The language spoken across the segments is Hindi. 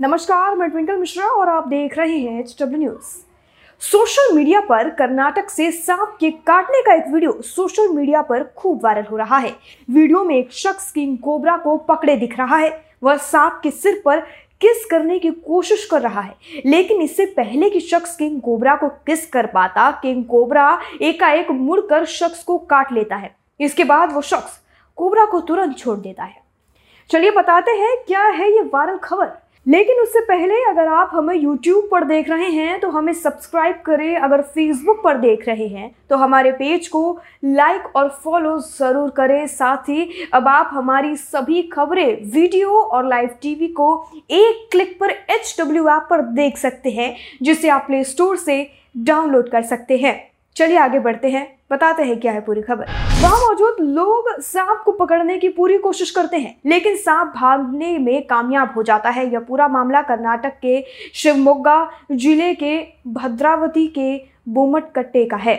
नमस्कार, मैं ट्विंकल मिश्रा और आप देख रहे हैं H W news social media पर कर्नाटक से सांप के काटने का एक वीडियो सोशल मीडिया पर खूब वायरल हो रहा है। वीडियो में एक शख्स किंग कोबरा को पकड़े दिख रहा है। वह सांप के सिर पर किस करने की कोशिश कर रहा है? लेकिन इससे पहले कि शख्स किंग कोबरा को किस कर पाता किंग कोबरा एकाएक मुड़कर शख्स को काट लेता है। इसके बाद वो शख्स कोबरा को तुरंत छोड़ देता है। चलिए बताते हैं, क्या है ये वायरल खबर? लेकिन उससे पहले अगर आप हमें YouTube पर देख रहे हैं तो हमें सब्सक्राइब करें। अगर Facebook पर देख रहे हैं तो हमारे पेज को लाइक और फॉलो ज़रूर करें। साथ ही अब आप हमारी सभी खबरें वीडियो और लाइव टीवी को एक क्लिक पर एच डब्ल्यू ऐप पर देख सकते हैं, जिसे आप प्ले स्टोर से डाउनलोड कर सकते हैं। चलिए आगे बढ़ते हैं, बताते हैं क्या है पूरी खबर। वहाँ मौजूद लोग सांप को पकड़ने की पूरी कोशिश करते हैं, लेकिन सांप भागने में कामयाब हो जाता है। यह पूरा मामला कर्नाटक के शिवमोगा ज़िले के भद्रावती के बोमटकट्टे का है।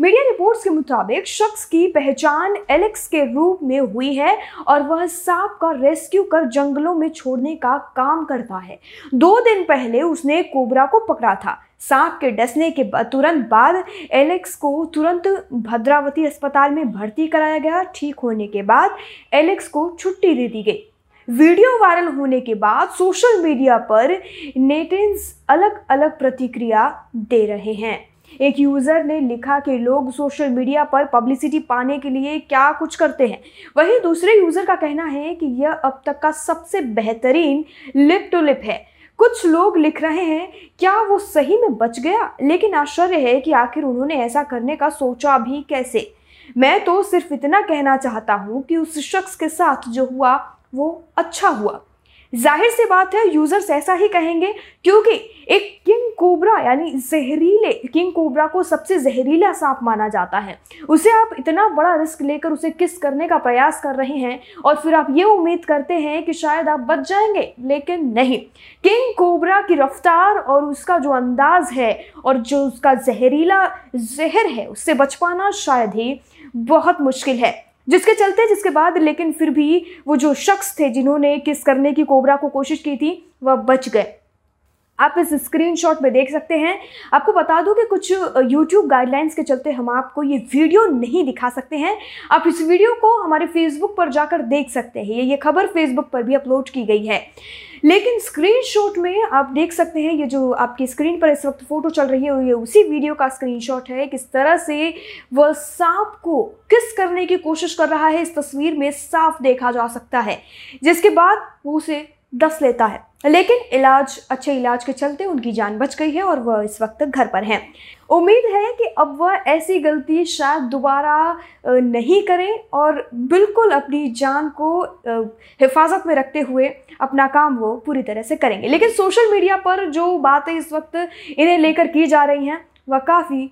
मीडिया रिपोर्ट्स के मुताबिक शख्स की पहचान एलेक्स के रूप में हुई है और वह सांप का रेस्क्यू कर जंगलों में छोड़ने का काम करता है। दो दिन पहले उसने कोबरा को पकड़ा था। सांप के डसने के तुरंत बाद एलेक्स को तुरंत भद्रावती अस्पताल में भर्ती कराया गया। ठीक होने के बाद एलेक्स को छुट्टी दे दी गई। वीडियो वायरल होने के बाद सोशल मीडिया पर नेटिन्स अलग अलग प्रतिक्रिया दे रहे हैं। एक यूज़र ने लिखा कि लोग सोशल मीडिया पर पब्लिसिटी पाने के लिए क्या कुछ करते हैं। वहीं दूसरे यूज़र का कहना है कि यह अब तक का सबसे बेहतरीन लिप टू लिप है। कुछ लोग लिख रहे हैं, क्या वो सही में बच गया? लेकिन आश्चर्य है कि आखिर उन्होंने ऐसा करने का सोचा भी कैसे? मैं तो सिर्फ़ इतना कहना चाहता हूँ कि उस शख्स के साथ जो हुआ, वो अच्छा हुआ। ज़ाहिर सी बात है यूज़र्स ऐसा ही कहेंगे, क्योंकि एक किंग कोबरा यानी जहरीले किंग कोबरा को सबसे जहरीला सांप माना जाता है। उसे आप इतना बड़ा रिस्क लेकर उसे किस करने का प्रयास कर रहे हैं और फिर आप ये उम्मीद करते हैं कि शायद आप बच जाएँगे, लेकिन नहीं। किंग कोबरा की रफ्तार और उसका जो अंदाज है और जो उसका जहरीला जहर है, उससे बच पाना शायद ही बहुत मुश्किल है। जिसके चलते, जिसके बाद, लेकिन फिर भी वो जो शख्स थे जिन्होंने किस करने की कोबरा को कोशिश की थी, वह बच गए। आप इस स्क्रीनशॉट में देख सकते हैं। आपको बता दूँ कि कुछ YouTube गाइडलाइंस के चलते हम आपको ये वीडियो नहीं दिखा सकते हैं। आप इस वीडियो को हमारे फेसबुक पर जाकर देख सकते हैं। ये ये खबर फेसबुक पर भी अपलोड की गई है। लेकिन स्क्रीनशॉट में आप देख सकते हैं, ये जो आपकी स्क्रीन पर इस वक्त फ़ोटो चल रही है ये उसी वीडियो का स्क्रीनशॉट है, किस तरह से वह सांप को किस करने की कोशिश कर रहा है। इस तस्वीर में साफ़ देखा जा सकता है। जिसके बाद वो उसे दस लेता है। लेकिन इलाज, अच्छे इलाज के चलते उनकी जान बच गई है और वह इस वक्त घर पर हैं। उम्मीद है कि अब वह ऐसी गलती शायद दोबारा नहीं करें और बिल्कुल अपनी जान को हिफाजत में रखते हुए अपना काम वो पूरी तरह से करेंगे। लेकिन सोशल मीडिया पर जो बातें इस वक्त इन्हें लेकर की जा रही हैं, वह काफ़ी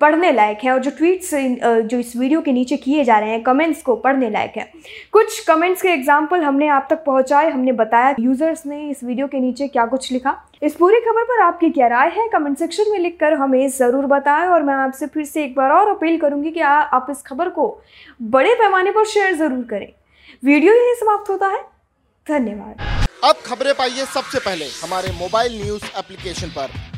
पढ़ने लायक है और जो ट्वीट्स जो इस वीडियो के नीचे किए जा रहे हैं कमेंट्स को पढ़ने लायक है। कुछ कमेंट्स के एग्ज़ाम्पल हमने आप तक पहुँचाए, हमने बताया यूज़र्स ने इस वीडियो के नीचे क्या कुछ लिखा। इस पूरी खबर पर आपकी क्या राय है कमेंट सेक्शन में लिखकर हमें ज़रूर बताएँ और मैं आपसे फिर से एक बार और अपील करूँगी कि आप इस खबर को बड़े पैमाने पर शेयर ज़रूर करें। वीडियो यही समाप्त होता है। धन्यवाद। अब खबरें पाइए सबसे पहले हमारे मोबाइल न्यूज़ एप्लीकेशन पर।